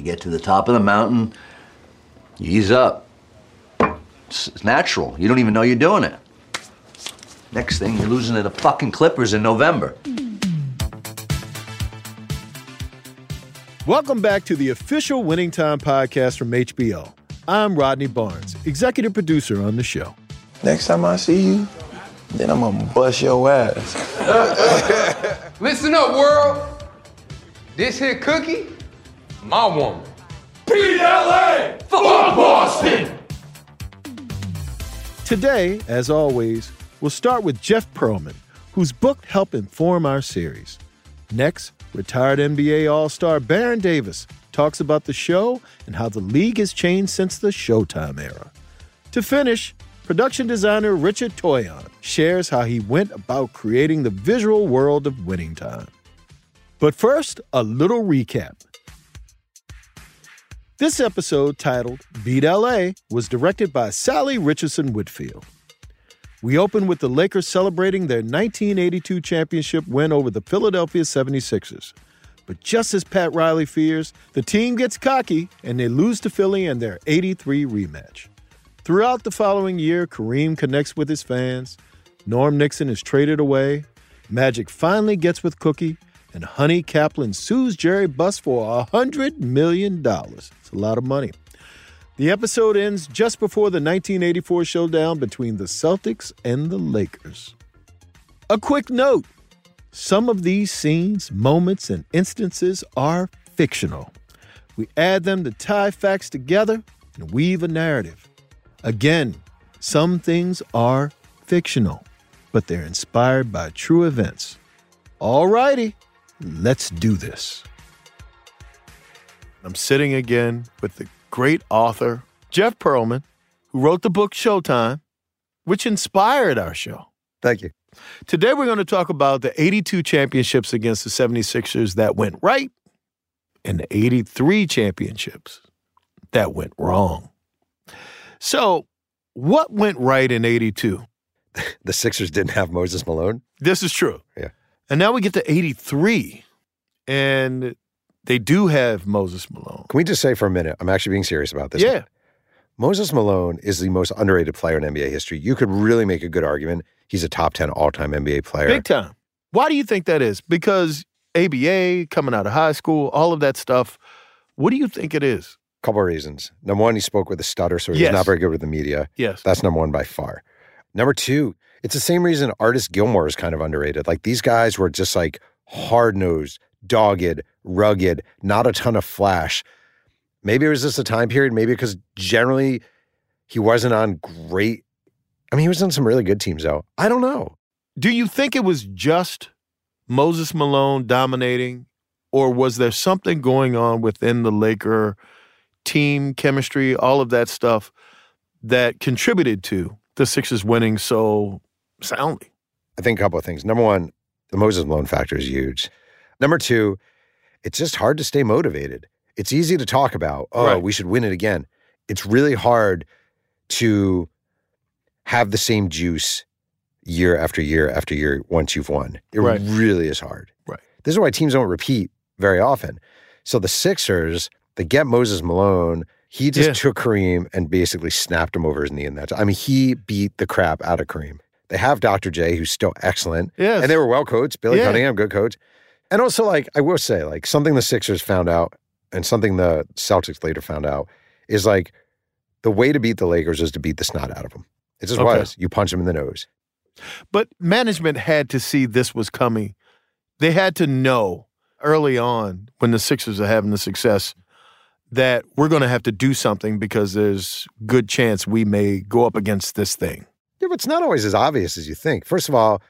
You get to the top of the mountain, you ease up. It's, it's natural. You don't even know you're doing it. Next thing, you're losing to the fucking Clippers in November. Welcome back to the official Winning Time podcast from HBO. I'm Rodney Barnes, executive producer on the show. Next time I see you, then I'm gonna bust your ass. Listen up, world. This here cookie, my woman. PLA! Fuck Boston! Today, as always, we'll start with Jeff Pearlman, whose book helped inform our series. Next, retired NBA All Star Baron Davis talks about the show and how the league has changed since the Showtime era. To finish, production designer Richard Toyon shares how he went about creating the visual world of Winning Time. But first, a little recap. This episode, titled Beat LA, was directed by Salli Richardson Whitfield. We open with the Lakers celebrating their 1982 championship win over the Philadelphia 76ers. But just as Pat Riley fears, the team gets cocky and they lose to Philly in their 83 rematch. Throughout the following year, Kareem connects with his fans, Norm Nixon is traded away, Magic finally gets with Cookie, and Honey Kaplan sues Jerry Buss for $100 million. It's a lot of money. The episode ends just before the 1984 showdown between the Celtics and the Lakers. A quick note some of these scenes, moments, and instances are fictional. We add them to tie facts together and weave a narrative. Again, some things are fictional, but they're inspired by true events. All righty, let's do this. I'm sitting again with the great author, Jeff Pearlman, who wrote the book Showtime, which inspired our show. Thank you. Today, we're going to talk about the 82 championships against the 76ers that went right and the 83 championships that went wrong. So, what went right in 82? The Sixers didn't have Moses Malone. This is true. Yeah. And now we get to 83, and they do have Moses Malone. Can we just say for a minute? I'm actually being serious about this. Yeah. Moses Malone is the most underrated player in NBA history. You could really make a good argument. He's a top 10 all time NBA player. Big time. Why do you think that is? Because ABA, coming out of high school, all of that stuff. What do you think it is? Couple of reasons. Number one, he spoke with a stutter, so he's Yes. not very good with the media. Yes. That's number one by far. Number two, it's the same reason Artis Gilmore is kind of underrated. Like these guys were just like hard nosed, dogged, rugged, not a ton of flash. Maybe it was just a time period, maybe because generally he wasn't on great. I mean, he was on some really good teams, though. I don't know. Do you think it was just Moses Malone dominating, or was there something going on within the Laker team chemistry, all of that stuff that contributed to the Sixers winning so soundly? I think a couple of things. Number one, the Moses Malone factor is huge. Number two, it's just hard to stay motivated. It's easy to talk about, oh, Right. we should win it again. It's really hard to have the same juice year after year after year once you've won. It Right. really is hard. Right. This is why teams don't repeat very often. So the Sixers, they get Moses Malone. He just Yeah. took Kareem and basically snapped him over his knee in that. I mean, he beat the crap out of Kareem. They have Dr. J, who's still excellent. Yes. And they were well coached. Billy Yeah. Cunningham, good coach. And also, like, I will say, like, something the Sixers found out and something the Celtics later found out is like the way to beat the Lakers is to beat the snot out of them. It just Okay. was. You punch them in the nose. But management had to see this was coming. They had to know early on when the Sixers are having the success that we're going to have to do something because there's good chance we may go up against this thing. It's not always as obvious as you think. First of all,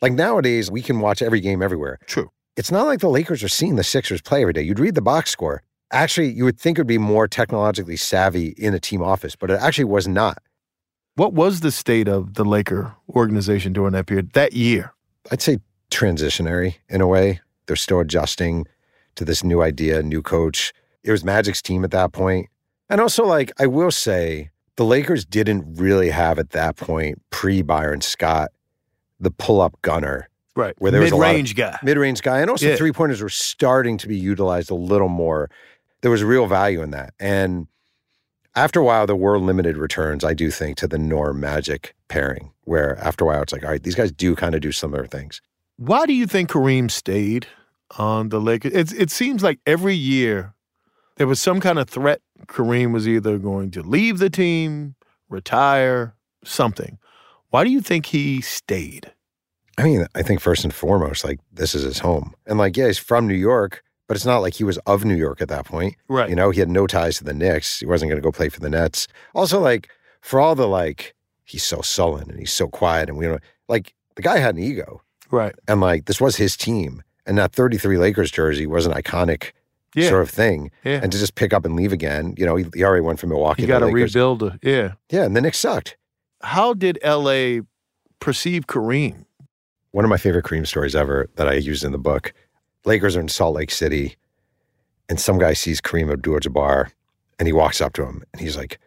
like nowadays, we can watch every game everywhere. True. It's not like the Lakers are seeing the Sixers play every day. You'd read the box score. Actually, you would think it would be more technologically savvy in a team office, but it actually was not. What was the state of the Laker organization during that period, that year? I'd say transitionary in a way. They're still adjusting to this new idea, new coach. It was Magic's team at that point. And also, like, I will say, the Lakers didn't really have at that point, pre Byron Scott, the pull up gunner, Right. Where there was a lot of- Mid-range guy. mid range guy. And also, Yeah. three pointers were starting to be utilized a little more. there was real value in that. And after a while, there were limited returns, I do think, to the Norm Magic pairing, where after a while it's like, all right, these guys do kind of do similar things. Why do you think Kareem stayed on the Lakers? It, it seems like every year there was some kind of threat. Kareem was either going to leave the team, retire, something. Why do you think he stayed? I mean, I think first and foremost, like this is his home. And like, yeah, he's from New York, but it's not like he was of New York at that point. Right. You know, he had no ties to the Knicks. He wasn't going to go play for the Nets. Also, like, for all the like, he's so sullen and he's so quiet and we don't like the guy had an ego. Right. And like, this was his team. And that 33 Lakers jersey was an iconic Yeah. sort of thing. Yeah. And to just pick up and leave again, you know, he, he already went from Milwaukee to got to rebuild. A, yeah. Yeah. And the Knicks sucked. How did LA perceive Kareem? one of my favorite Kareem stories ever that I used in the book. Lakers are in Salt Lake City, and some guy sees Kareem Abdul-Jabbar, and he walks up to him, and he's like,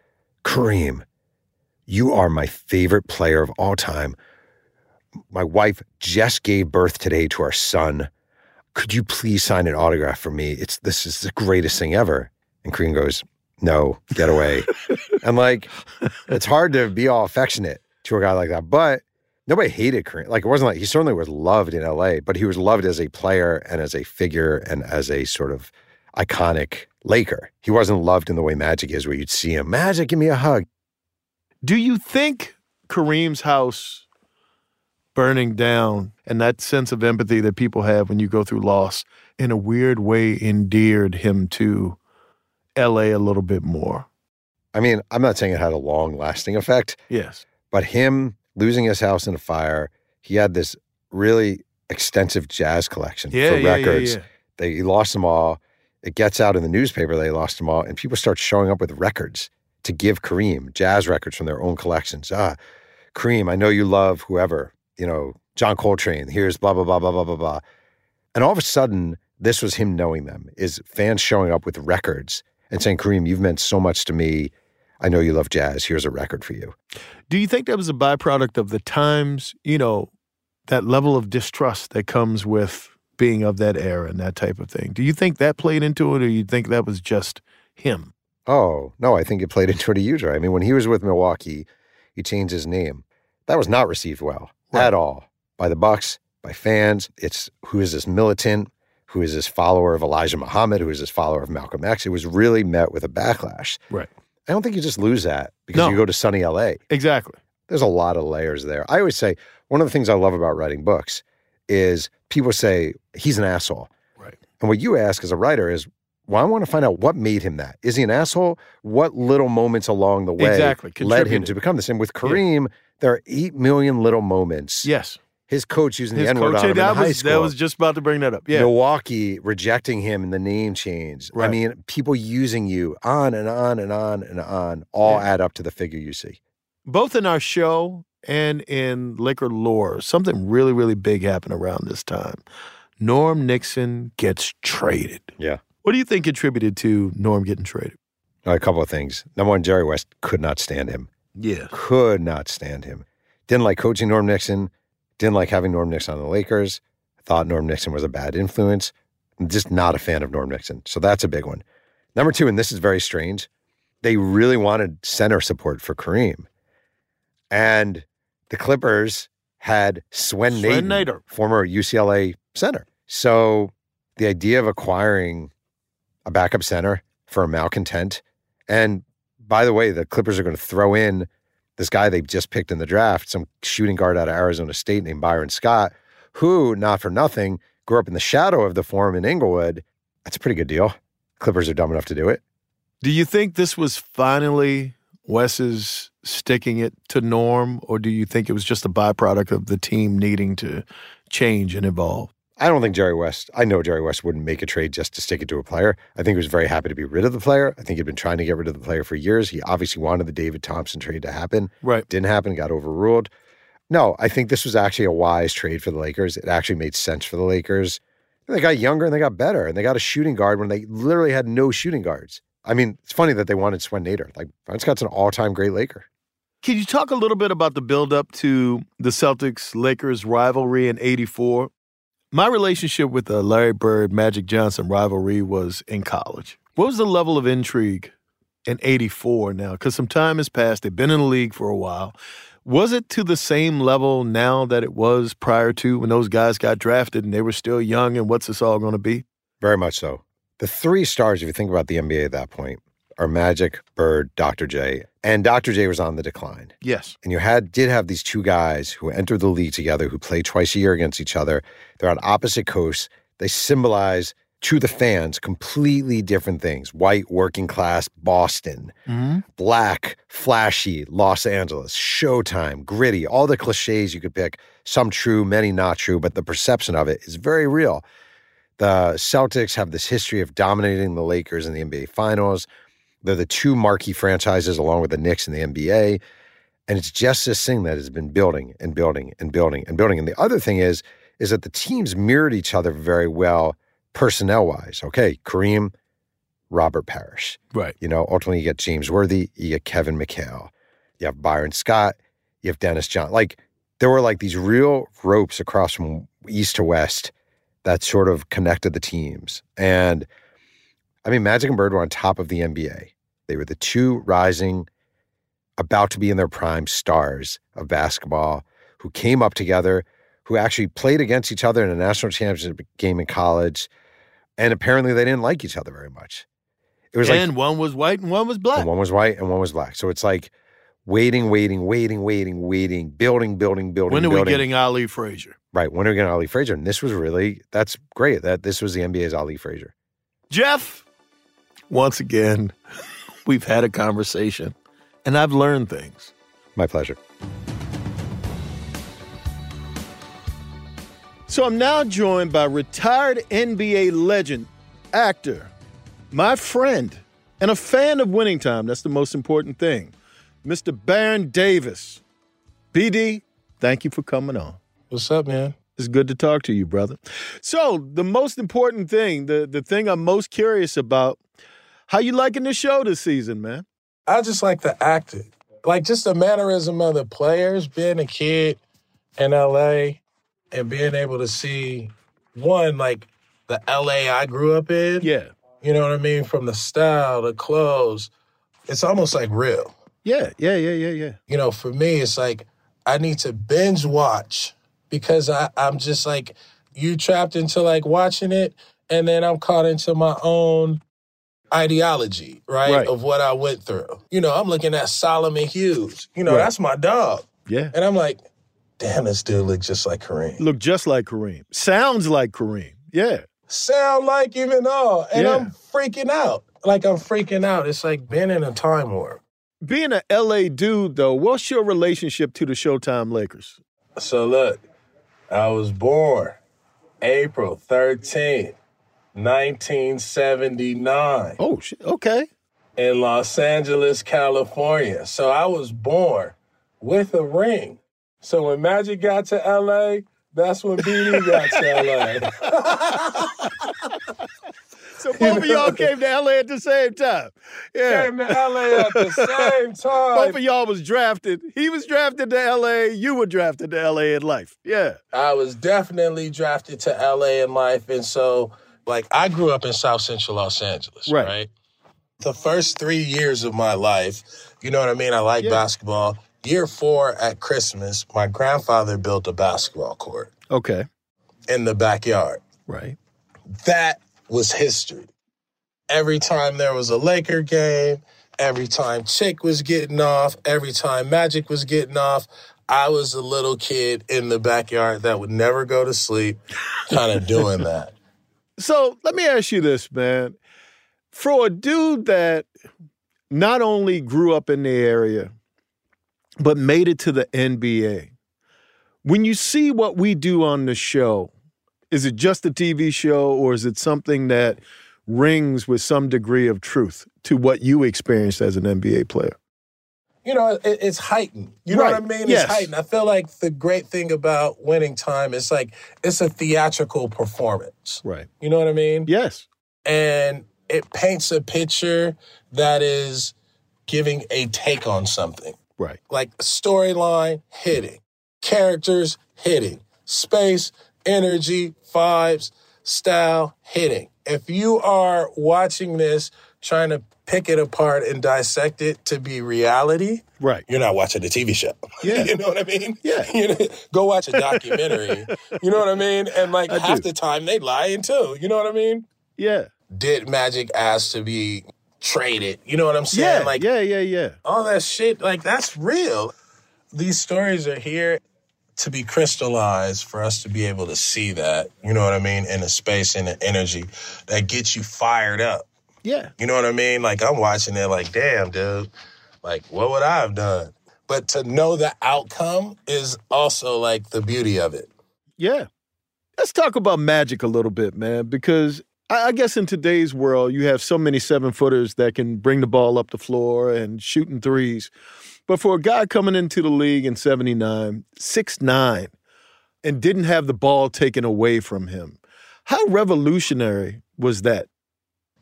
"Kareem, you are my favorite player of all time. My wife just gave birth today to our son. Could you please sign an autograph for me? It's this is the greatest thing ever." And Kareem goes, "No, get away." and like, it's hard to be all affectionate to a guy like that, but nobody hated Kareem. Like it wasn't like he certainly was loved in LA, but he was loved as a player and as a figure and as a sort of iconic Laker. He wasn't loved in the way Magic is, where you'd see him, Magic, give me a hug. Do you think Kareem's house burning down and that sense of empathy that people have when you go through loss in a weird way endeared him to LA a little bit more? I mean, I'm not saying it had a long lasting effect, Yes. but him losing his house in a fire, he had this really extensive jazz collection Yeah, for yeah, records. yeah. They he lost them all. It gets out in the newspaper they lost them all, and people start showing up with records to give Kareem jazz records from their own collections. Ah, Kareem, I know you love whoever, you know, John Coltrane. Here's blah blah blah blah blah blah blah. And all of a sudden, this was him knowing them. Is fans showing up with records and saying, Kareem, you've meant so much to me. I know you love jazz. Here's a record for you. Do you think that was a byproduct of the times, you know, that level of distrust that comes with being of that era and that type of thing? Do you think that played into it or you think that was just him? Oh, no, I think it played into it a huge way. I mean, when he was with Milwaukee, he changed his name. That was not received well Right. at all by the Bucks, by fans. It's who is this militant? Who is this follower of Elijah Muhammad? Who is this follower of Malcolm X? It was really met with a backlash. Right. I don't think you just lose that because No. you go to sunny LA. Exactly. There's a lot of layers there. I always say one of the things I love about writing books is people say he's an asshole. Right. And what you ask as a writer is, well, I want to find out what made him that. Is he an asshole? What little moments along the way Exactly. led him to become this? And with Kareem, there are eight million little moments. Yes. His coach using His the N word on him in that high was, school. that was just about to bring that up. Yeah. Milwaukee rejecting him in the name change. I mean, people using you on and on and on and on all Yeah. add up to the figure you see. both in our show and in Laker lore, something really, really big happened around this time. Norm Nixon gets traded. Yeah. What do you think contributed to Norm getting traded? A couple of things. Number one, Jerry West could not stand him. Yeah. Could not stand him. Didn't like coaching Norm Nixon. Didn't like having Norm Nixon on the Lakers. Thought Norm Nixon was a bad influence. I'm just not a fan of Norm Nixon. So that's a big one. Number two, and this is very strange, they really wanted center support for Kareem. And the Clippers had Swen, Swen Naden, Nater. former UCLA center. So the idea of acquiring a backup center for a malcontent, and by the way, the Clippers are going to throw in this guy they just picked in the draft, some shooting guard out of Arizona State named Byron Scott, who, not for nothing, grew up in the shadow of the Forum in Inglewood. That's a pretty good deal. Clippers are dumb enough to do it. Do you think this was finally West's sticking it to Norm, or do you think it was just a byproduct of the team needing to change and evolve? I don't think Jerry West, I know Jerry West wouldn't make a trade just to stick it to a player. I think he was very happy to be rid of the player. I think he'd been trying to get rid of the player for years. He obviously wanted the David Thompson trade to happen. Right. Didn't happen, got overruled. No, I think this was actually a wise trade for the Lakers. It actually made sense for the Lakers. They got younger and they got better, and they got a shooting guard when they literally had no shooting guards. I mean, it's funny that they wanted Swen Nater. Like, Scott's an all time great Laker. Can you talk a little bit about the buildup to the Celtics Lakers rivalry in 84? My relationship with the Larry Bird Magic Johnson rivalry was in college. What was the level of intrigue in 84 now? Because some time has passed. They've been in the league for a while. Was it to the same level now that it was prior to when those guys got drafted and they were still young? And what's this all going to be? Very much so. The three stars, if you think about the NBA at that point, are Magic, Bird, Dr. J. And Dr. J was on the decline. Yes. And you had did have these two guys who entered the league together, who played twice a year against each other. They're on opposite coasts. They symbolize to the fans completely different things white working class boston mm-hmm. black flashy los angeles showtime gritty all the cliches you could pick some true many not true but the perception of it is very real the celtics have this history of dominating the lakers in the nba finals they're the two marquee franchises along with the knicks in the nba and it's just this thing that has been building and building and building and building and the other thing is is that the teams mirrored each other very well personnel wise. Okay, Kareem, Robert Parish. Right. You know, ultimately you get James Worthy, you get Kevin McHale, you have Byron Scott, you have Dennis John. Like there were like these real ropes across from east to west that sort of connected the teams. And I mean, Magic and Bird were on top of the NBA. They were the two rising, about to be in their prime stars of basketball who came up together, who actually played against each other in a national championship game in college and apparently they didn't like each other very much. It was and like, one was white and one was black. one was white and one was black. So it's like waiting, waiting, waiting, waiting, waiting, building, building, building. When are building. we getting Ali Frazier? Right. When are we getting Ali Frazier? And this was really that's great. That this was the NBA's Ali Frazier. Jeff, once again, we've had a conversation, and I've learned things. My pleasure. So I'm now joined by retired NBA legend, actor, my friend, and a fan of winning time. That's the most important thing. Mr. Baron Davis. BD, thank you for coming on. What's up, man? It's good to talk to you, brother. So, the most important thing, the, the thing I'm most curious about, how you liking the show this season, man? I just like the acting. Like just the mannerism of the players, being a kid in LA and being able to see one like the LA I grew up in. Yeah. You know what I mean? From the style, the clothes, it's almost like real. Yeah, yeah, yeah, yeah, yeah. You know, for me, it's like I need to binge watch because I, I'm just like you trapped into like watching it, and then I'm caught into my own ideology, right, Right. of what I went through. You know, I'm looking at Solomon Hughes. You know, Right. that's my dog, Yeah. and I'm like, damn, this dude looks just like Kareem. Look just like Kareem. Sounds like Kareem. Yeah. sound like him and all. And Yeah. I'm freaking out. Like I'm freaking out. It's like being in a time warp. Being an LA dude, though, what's your relationship to the Showtime Lakers? So look, I was born April 13th, 1979 Oh. Okay. in Los Angeles, California. So I was born with a ring. So when Magic got to LA, that's when BD got to LA. So both of y'all came to LA at the same time. Yeah. Came to LA at the same time. Both of y'all was drafted. He was drafted to LA. You were drafted to LA in life. Yeah. I was definitely drafted to LA in life. And so, like, I grew up in South Central Los Angeles, Right. right? The first three years of my life, you know what I mean? I like Yeah. basketball. Year four at Christmas, my grandfather built a basketball court Okay. in the backyard. Right. That was history. Every time there was a Laker game, every time Chick was getting off, every time Magic was getting off, I was a little kid in the backyard that would never go to sleep, kind of doing that. So let me ask you this, man. For a dude that not only grew up in the area, but made it to the NBA, when you see what we do on the show, is it just a TV show or is it something that rings with some degree of truth to what you experienced as an NBA player? You know, it, it's heightened. You know what I mean? Yes. It's heightened. I feel like the great thing about winning time is like it's a theatrical performance. Right. You know what I mean? Yes. and it paints a picture that is giving a take on something Right. like storyline hitting characters hitting space energy vibes style hitting If you are watching this, trying to pick it apart and dissect it to be reality, Right. you're not watching a TV show. Yeah. you know what I mean? Yeah. You know, go watch a documentary. you know what I mean? And like I half do. the time they lying too. You know what I mean? Yeah. Did Magic ask to be traded? You know what I'm saying? Yeah. like yeah. Yeah. Yeah. all that shit, like that's real. These stories are here to be crystallized for us to be able to see that. You know what I mean? In a space and an energy that gets you fired up. Yeah. You know what I mean? Like I'm watching it like, damn, dude. Like, what would I have done? But to know the outcome is also like the beauty of it. Yeah. Let's talk about magic a little bit, man, because I I guess in today's world, you have so many seven footers that can bring the ball up the floor and shooting threes. But for a guy coming into the league in 79, 6'9, and didn't have the ball taken away from him, how revolutionary was that?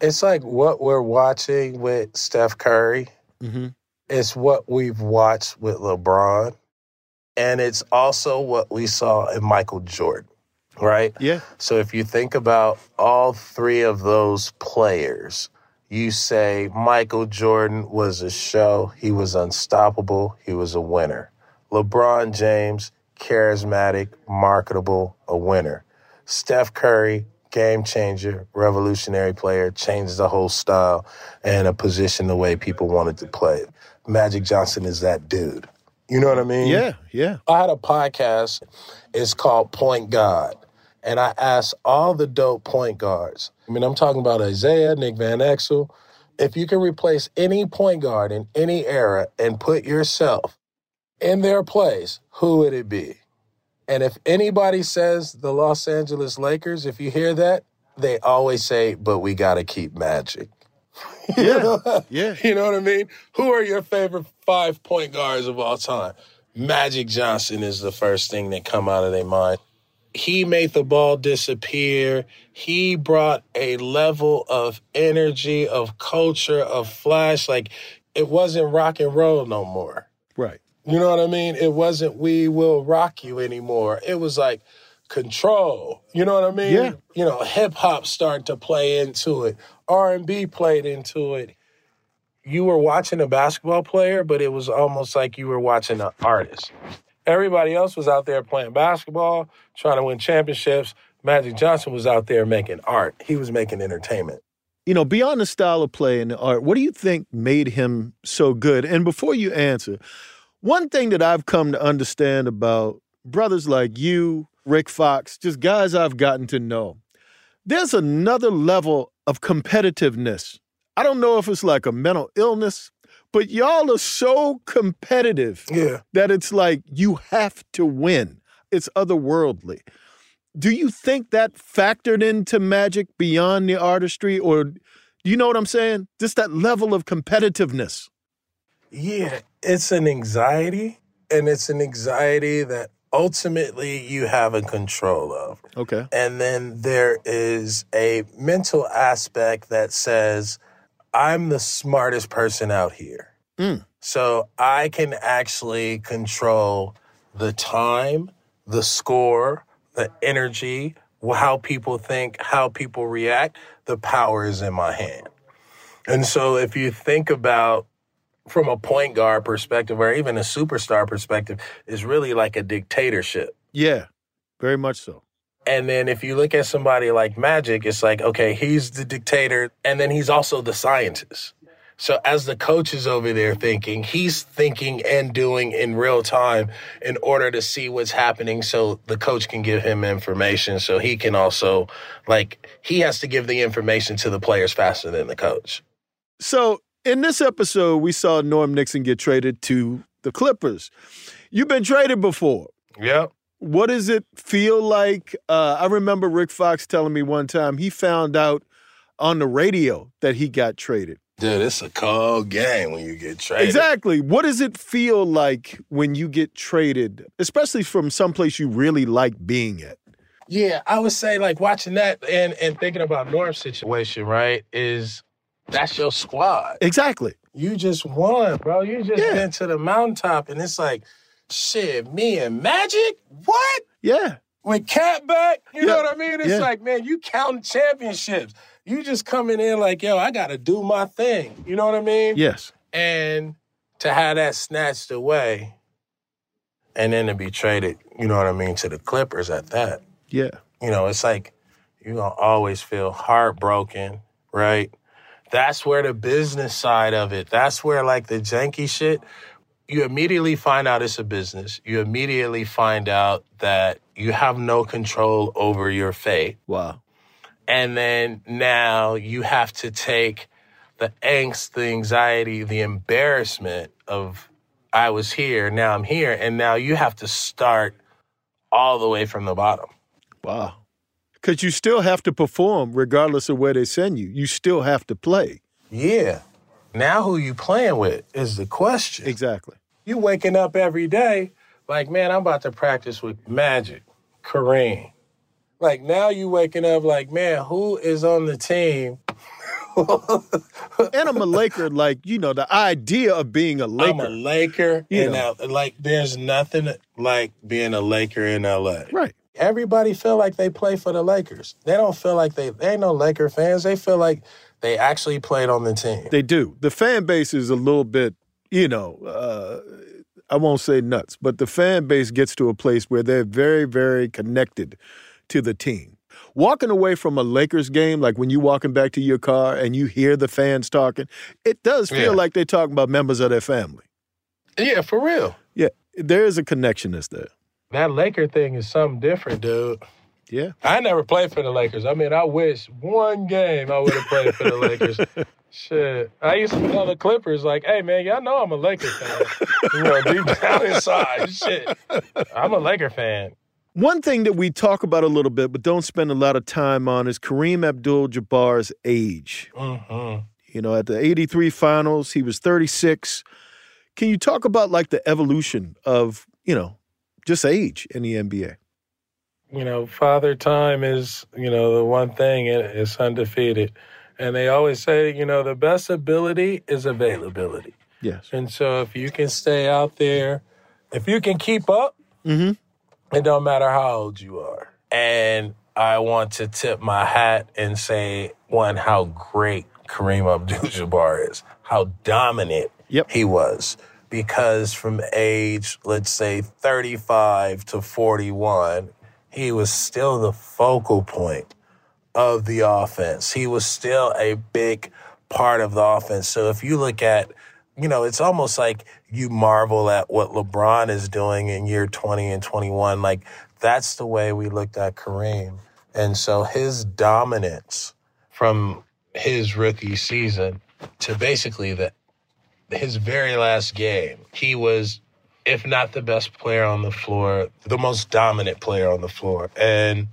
It's like what we're watching with Steph Curry. Mm-hmm. It's what we've watched with LeBron. And it's also what we saw in Michael Jordan, right? Yeah. So if you think about all three of those players, you say Michael Jordan was a show. He was unstoppable. He was a winner. LeBron James, charismatic, marketable, a winner. Steph Curry, game changer, revolutionary player, changed the whole style and a position the way people wanted to play. Magic Johnson is that dude. You know what I mean? Yeah. Yeah. I had a podcast. It's called Point Guard. And I asked all the dope point guards. I mean, I'm talking about Isiah, Nick Van Exel. If you can replace any point guard in any era and put yourself in their place, who would it be? And if anybody says the Los Angeles Lakers, if you hear that, they always say, but we got to keep Magic. You Yeah. know? Yeah. You know what I mean? Who are your favorite five point guards of all time? Magic Johnson is the first thing that come out of their mind. He made the ball disappear. He brought a level of energy, of culture, of flash. Like it wasn't rock and roll no more. Right. You know what I mean? It wasn't we will rock you anymore. It was like control. You know what I mean? Yeah. You know, hip hop started to play into it. R and B played into it. You were watching a basketball player, but it was almost like you were watching an artist. Everybody else was out there playing basketball, trying to win championships. Magic Johnson was out there making art. He was making entertainment. You know, beyond the style of play and the art, what do you think made him so good? And before you answer, one thing that I've come to understand about brothers like you, Rick Fox, just guys I've gotten to know, there's another level of competitiveness. I don't know if it's like a mental illness, but y'all are so competitive Yeah. that it's like you have to win. It's otherworldly. Do you think that factored into magic beyond the artistry, or do you know what I'm saying? Just that level of competitiveness. Yeah, it's an anxiety, and it's an anxiety that ultimately you have a control of. Okay. And then there is a mental aspect that says, I'm the smartest person out here. Mm. So I can actually control the time, the score, the energy, how people think, how people react. The power is in my hand. And so if you think about from a point guard perspective or even a superstar perspective, is really like a dictatorship. Yeah, very much so. And then if you look at somebody like Magic, it's like, okay, he's the dictator, and then he's also the scientist. So as the coach is over there thinking, he's thinking and doing in real time in order to see what's happening so the coach can give him information so he can also like he has to give the information to the players faster than the coach. So, in this episode, we saw Norm Nixon get traded to the Clippers. You've been traded before. Yep. What does it feel like? Uh, I remember Rick Fox telling me one time he found out on the radio that he got traded. Dude, it's a cold game when you get traded. Exactly. What does it feel like when you get traded, especially from someplace you really like being at? Yeah, I would say like watching that and and thinking about Norm's situation, right? Is that's your squad. Exactly. You just won, bro. You just Yeah. been to the mountaintop, and it's like, shit, me and Magic, what? Yeah. With Cat back, you know what I mean? It's Yeah. like, man, you counting championships. You just coming in like, yo, I gotta do my thing. You know what I mean? Yes. And to have that snatched away and then to be traded, you know what I mean, to the Clippers at that. Yeah. You know, it's like you're gonna always feel heartbroken, right? That's where the business side of it, that's where like the janky shit, you immediately find out it's a business. You immediately find out that you have no control over your fate. Wow. And then now you have to take the angst, the anxiety, the embarrassment of I was here, now I'm here, and now you have to start all the way from the bottom. Wow. Because you still have to perform regardless of where they send you. You still have to play. Yeah. Now who you playing with is the question. Exactly. You waking up every day like, man, I'm about to practice with Magic, Kareem. Like now you waking up like, man, who is on the team? And I'm a Laker, like, you know, the idea of being a Laker. I'm a Laker, You and know. now, like, there's nothing like being a Laker in LA. right. Everybody feel like they play for the Lakers. They don't feel like they they ain't no Laker fans. They feel like they actually played on the team. They do. The fan base is a little bit, you know, uh, I won't say nuts, but the fan base gets to a place where they're very, very connected to the team. Walking away from a Lakers game, like when you're walking back to your car and you hear the fans talking, it does feel Yeah. like they're talking about members of their family. yeah, for real. Yeah, there is a connection that's there. That Laker thing is something different, dude. Yeah. I never played for the Lakers. I mean, I wish one game I would have played for the Lakers. Shit. I used to tell the Clippers, like, hey, man, y'all know I'm a Laker fan. you know, deep down inside, shit. I'm a Laker fan. One thing that we talk about a little bit, but don't spend a lot of time on, is Kareem Abdul Jabbar's age. hmm You know, at the 83 finals, he was 36. Can you talk about like the evolution of, you know, just age in the NBA? you know, father time is, you know, the one thing it's undefeated. And they always say, you know, the best ability is availability. Yes. And so if you can stay out there, if you can keep up, Mhm. it don't matter how old you are. And I want to tip my hat and say, one, how great Kareem Abdul-Jabbar is, how dominant Yep. he was. Because from age, let's say 35 to 41, he was still the focal point of the offense. He was still a big part of the offense. So if you look at, you know, it's almost like you marvel at what LeBron is doing in year 20 and 21. Like that's the way we looked at Kareem. And so his dominance from his rookie season to basically the his very last game, he was if not the best player on the floor, the most dominant player on the floor. And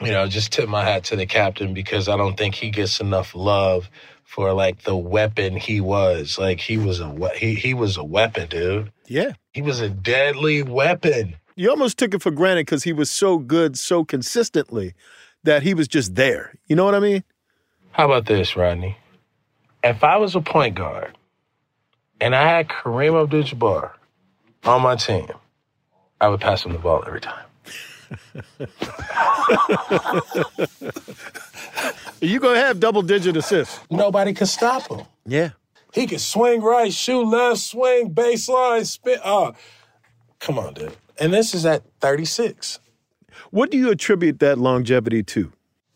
you know, just tip my hat to the captain because I don't think he gets enough love for like the weapon he was. Like he was a we- he he was a weapon, dude. Yeah. He was a deadly weapon. You almost took it for granted because he was so good so consistently that he was just there. You know what I mean? How about this, Rodney? If I was a point guard and I had Kareem Abdul-Jabbar on my team, I would pass him the ball every time. You going to have double digit assists. Nobody could stop him. Yeah. He could swing right, shoot left, swing, baseline, spin. Oh, come on, dude. And this is at 36. What do you attribute that longevity to?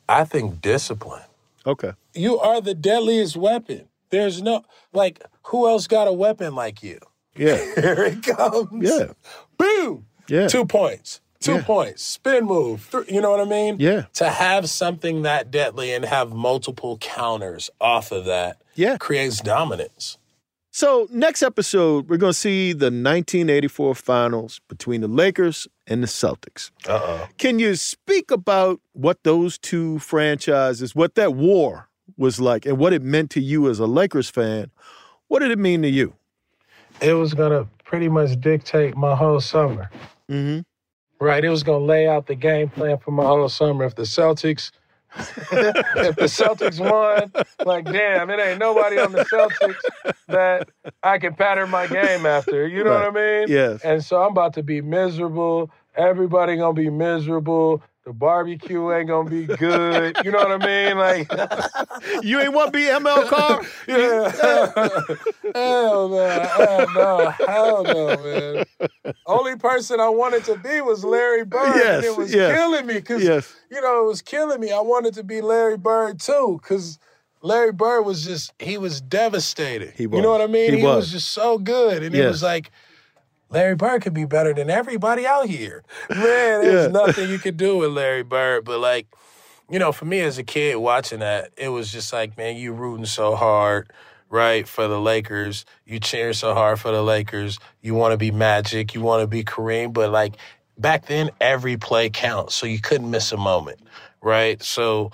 I think discipline. Okay. You are the deadliest weapon. There's no, like, who else got a weapon like you? Yeah. Here it comes. Yeah. Boom. Yeah. Two points. Two Yeah. points. Spin move. Three, you know what I mean? Yeah. To have something that deadly and have multiple counters off of that Yeah. creates dominance. So, next episode, we're going to see the 1984 finals between the Lakers and the Celtics. Uh oh. Can you speak about what those two franchises, what that war was like, and what it meant to you as a Lakers fan? What did it mean to you? It was going to pretty much dictate my whole summer. Mm-hmm. Right. It was going to lay out the game plan for my whole summer. If the Celtics, if the Celtics won, like, damn, it ain't nobody on the Celtics that I can pattern my game after. You know what I mean? Yes. And so I'm about to be miserable. Everybody gonna be miserable. The barbecue ain't gonna be good. You know what I mean? Like, you ain't want to be ML yeah. hell no, hell no, hell no, man. Only person I wanted to be was Larry Bird, Yes, and it was yes, killing me because yes. you know it was killing me. I wanted to be Larry Bird too, because Larry Bird was just he was devastated. He was. You know what I mean? He He, was. was. just so good, and it Yes. was like. Larry Bird could be better than everybody out here. Man, there's Yeah. nothing you could do with Larry Bird. But like, you know, for me as a kid watching that, it was just like, man, you rooting so hard, right, for the Lakers. You cheering so hard for the Lakers. You want to be Magic. You want to be Kareem. But like back then, every play counts. So you couldn't miss a moment, right? So,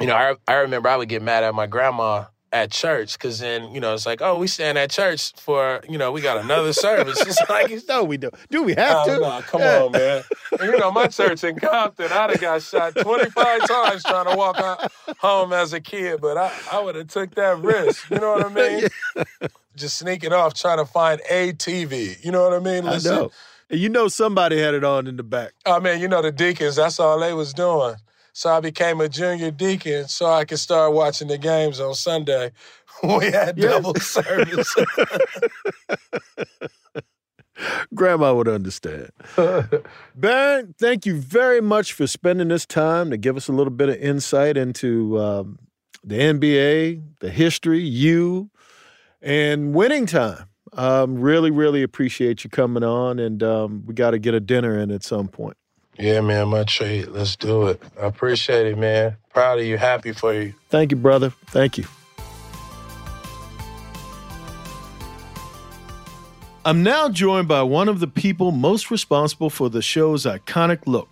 you know, I I remember I would get mad at my grandma at church because then, you know, it's like, oh, we stand at church for, you know, we got another service. It's like, No, we don't. Do we have Oh, to? no, come Yeah. on, man. And you know, my church in Compton, I'd have got shot 25 times trying to walk out home as a kid, but I, I would have took that risk. You know what I mean? yeah. Just sneaking off trying to find a TV. You know what I mean? I know. You know somebody had it on in the back. Oh man, you know the deacons, that's all they was doing. So I became a junior deacon so I could start watching the games on Sunday. We had double service. Grandma would understand. Baron, thank you very much for spending this time to give us a little bit of insight into um, the NBA, the history, you, and winning time. Um, really, really appreciate you coming on, and um, we got to get a dinner in at some point. Yeah, man, my treat. Let's do it. I appreciate it, man. Proud of you, happy for you. Thank you, brother. Thank you. I'm now joined by one of the people most responsible for the show's iconic look.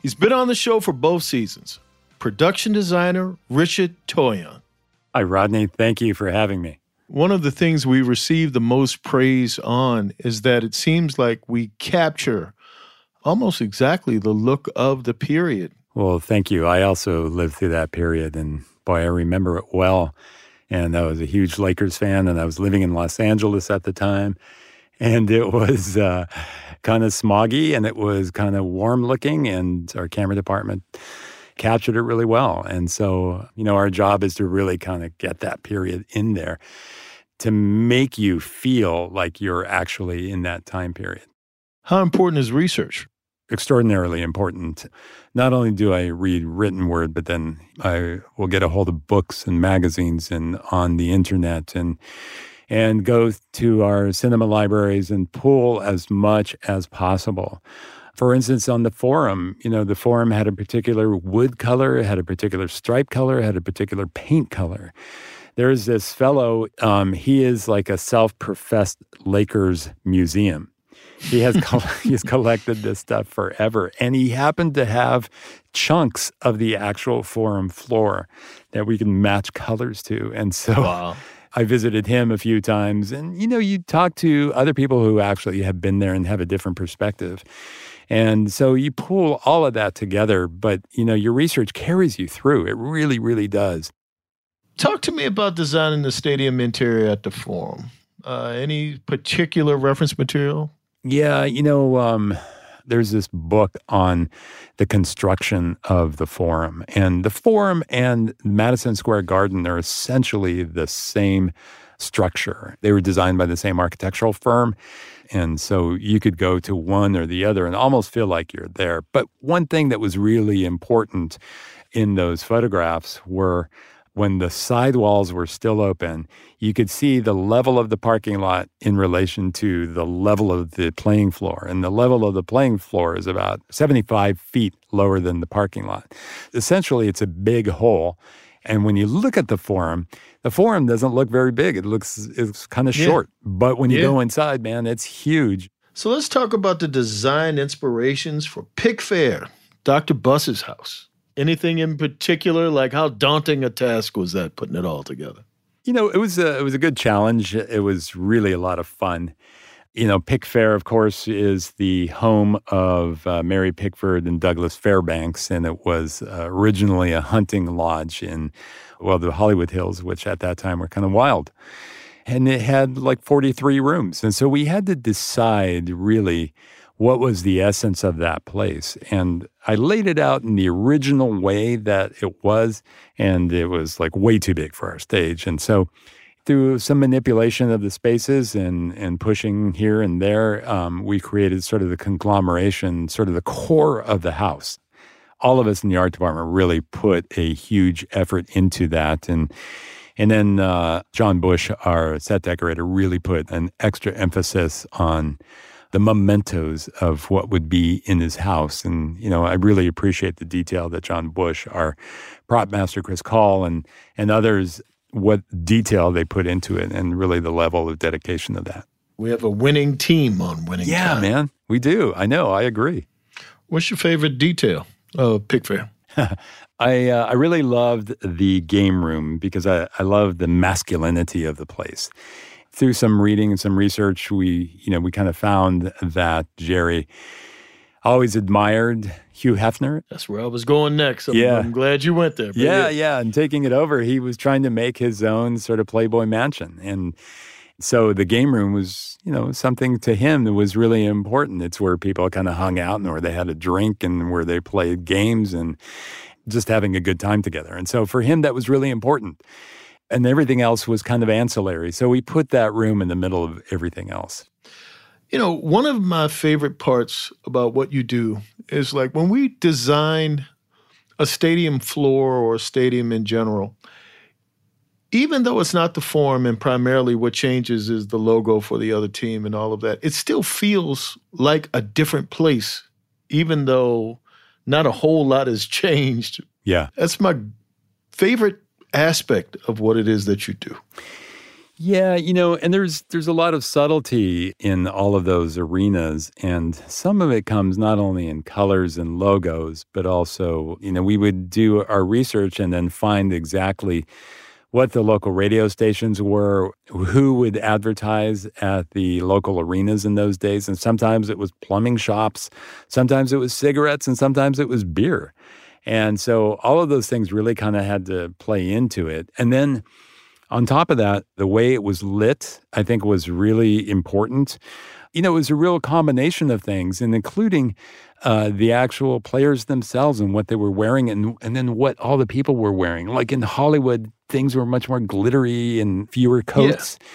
He's been on the show for both seasons. Production designer Richard Toyon. Hi, Rodney. Thank you for having me. One of the things we receive the most praise on is that it seems like we capture almost exactly the look of the period. Well, thank you. I also lived through that period, and boy, I remember it well. And I was a huge Lakers fan, and I was living in Los Angeles at the time. And it was uh, kind of smoggy and it was kind of warm looking, and our camera department captured it really well. And so, you know, our job is to really kind of get that period in there to make you feel like you're actually in that time period. How important is research? Extraordinarily important. Not only do I read written word, but then I will get a hold of books and magazines and on the internet and and go to our cinema libraries and pull as much as possible. For instance, on the forum, you know, the forum had a particular wood color, had a particular stripe color, had a particular paint color. There's this fellow, um, he is like a self professed Lakers museum. He has col- he's collected this stuff forever, and he happened to have chunks of the actual forum floor that we can match colors to, and so I visited him a few times. And you know, you talk to other people who actually have been there and have a different perspective, and so you pull all of that together. But you know, your research carries you through. It really, really does. Talk to me about designing the stadium interior at the Forum. Uh, any particular reference material? Yeah, you know, um, there's this book on the construction of the Forum, and the Forum and Madison Square Garden are essentially the same structure. They were designed by the same architectural firm. And so you could go to one or the other and almost feel like you're there. But one thing that was really important in those photographs were when the side walls were still open, you could see the level of the parking lot in relation to the level of the playing floor. And the level of the playing floor is about 75 feet lower than the parking lot. Essentially, it's a big hole. And when you look at the forum, the forum doesn't look very big. It looks it's kind of Yeah. short. But when you Yeah. go inside, man, it's huge. So let's talk about the design inspirations for Pickfair, Dr. Buss's house. Anything in particular? Like how daunting a task was that putting it all together? You know, it was a it was a good challenge. It was really a lot of fun. You know, Pickfair, of course, is the home of uh, Mary Pickford and Douglas Fairbanks, and it was uh, originally a hunting lodge in well the Hollywood Hills, which at that time were kind of wild, and it had like forty three rooms, and so we had to decide really what was the essence of that place. And I laid it out in the original way that it was, and it was like way too big for our stage. And so, through some manipulation of the spaces and, and pushing here and there, um, we created sort of the conglomeration, sort of the core of the house. All of us in the art department really put a huge effort into that. And and then uh, John Bush, our set decorator, really put an extra emphasis on the mementos of what would be in his house. And, you know, I really appreciate the detail that John Bush, our prop master Chris Call, and, and others, what detail they put into it and really the level of dedication of that. We have a winning team on winning. Yeah, time. man. We do. I know. I agree. What's your favorite detail of Pickfair? I uh, I really loved the game room because I, I love the masculinity of the place through some reading and some research, we you know we kind of found that Jerry always admired Hugh Hefner. That's where I was going next. I'm, yeah, I'm glad you went there. Yeah, yeah, yeah, and taking it over, he was trying to make his own sort of Playboy mansion, and so the game room was you know something to him that was really important. It's where people kind of hung out and where they had a drink and where they played games and just having a good time together. And so for him, that was really important and everything else was kind of ancillary. So we put that room in the middle of everything else. You know, one of my favorite parts about what you do is like when we design a stadium floor or a stadium in general, even though it's not the form and primarily what changes is the logo for the other team and all of that, it still feels like a different place, even though not a whole lot has changed. Yeah. That's my favorite aspect of what it is that you do. Yeah, you know, and there's there's a lot of subtlety in all of those arenas and some of it comes not only in colors and logos, but also, you know, we would do our research and then find exactly what the local radio stations were, who would advertise at the local arenas in those days. And sometimes it was plumbing shops, sometimes it was cigarettes, and sometimes it was beer. And so all of those things really kind of had to play into it. And then on top of that, the way it was lit, I think was really important. You know, it was a real combination of things, and including uh, the actual players themselves and what they were wearing, and and then what all the people were wearing. Like in Hollywood, things were much more glittery and fewer coats. Yeah.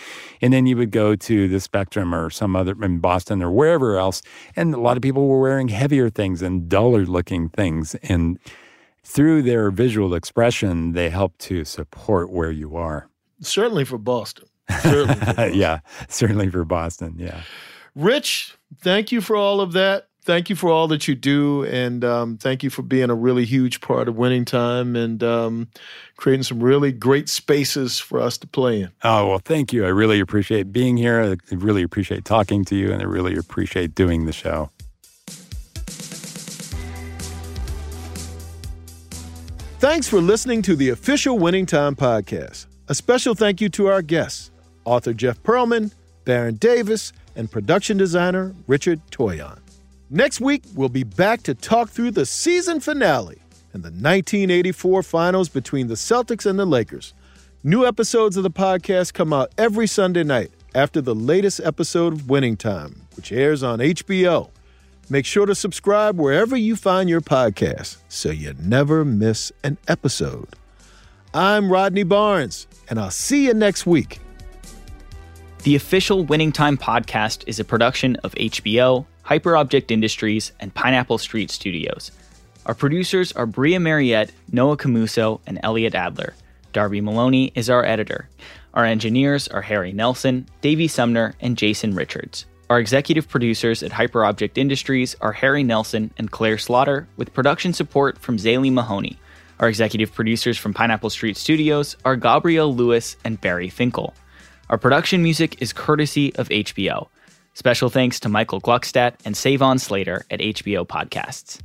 And then you would go to the Spectrum or some other in Boston or wherever else, and a lot of people were wearing heavier things and duller looking things. And through their visual expression, they help to support where you are. Certainly for Boston. Certainly for Boston. yeah, certainly for Boston. Yeah. Rich, thank you for all of that. Thank you for all that you do, and um, thank you for being a really huge part of winning time and um, creating some really great spaces for us to play in. Oh well, thank you. I really appreciate being here. I really appreciate talking to you, and I really appreciate doing the show. Thanks for listening to the official Winning Time podcast. A special thank you to our guests, author Jeff Pearlman, Baron Davis, and production designer Richard Toyon. Next week, we'll be back to talk through the season finale and the 1984 finals between the Celtics and the Lakers. New episodes of the podcast come out every Sunday night after the latest episode of Winning Time, which airs on HBO. Make sure to subscribe wherever you find your podcast so you never miss an episode. I'm Rodney Barnes, and I'll see you next week. The official Winning Time podcast is a production of HBO, Hyperobject Industries, and Pineapple Street Studios. Our producers are Bria Mariette, Noah Camuso, and Elliot Adler. Darby Maloney is our editor. Our engineers are Harry Nelson, Davey Sumner, and Jason Richards. Our executive producers at Hyperobject Industries are Harry Nelson and Claire Slaughter, with production support from Zaylee Mahoney. Our executive producers from Pineapple Street Studios are Gabrielle Lewis and Barry Finkel. Our production music is courtesy of HBO. Special thanks to Michael Gluckstadt and Savon Slater at HBO Podcasts.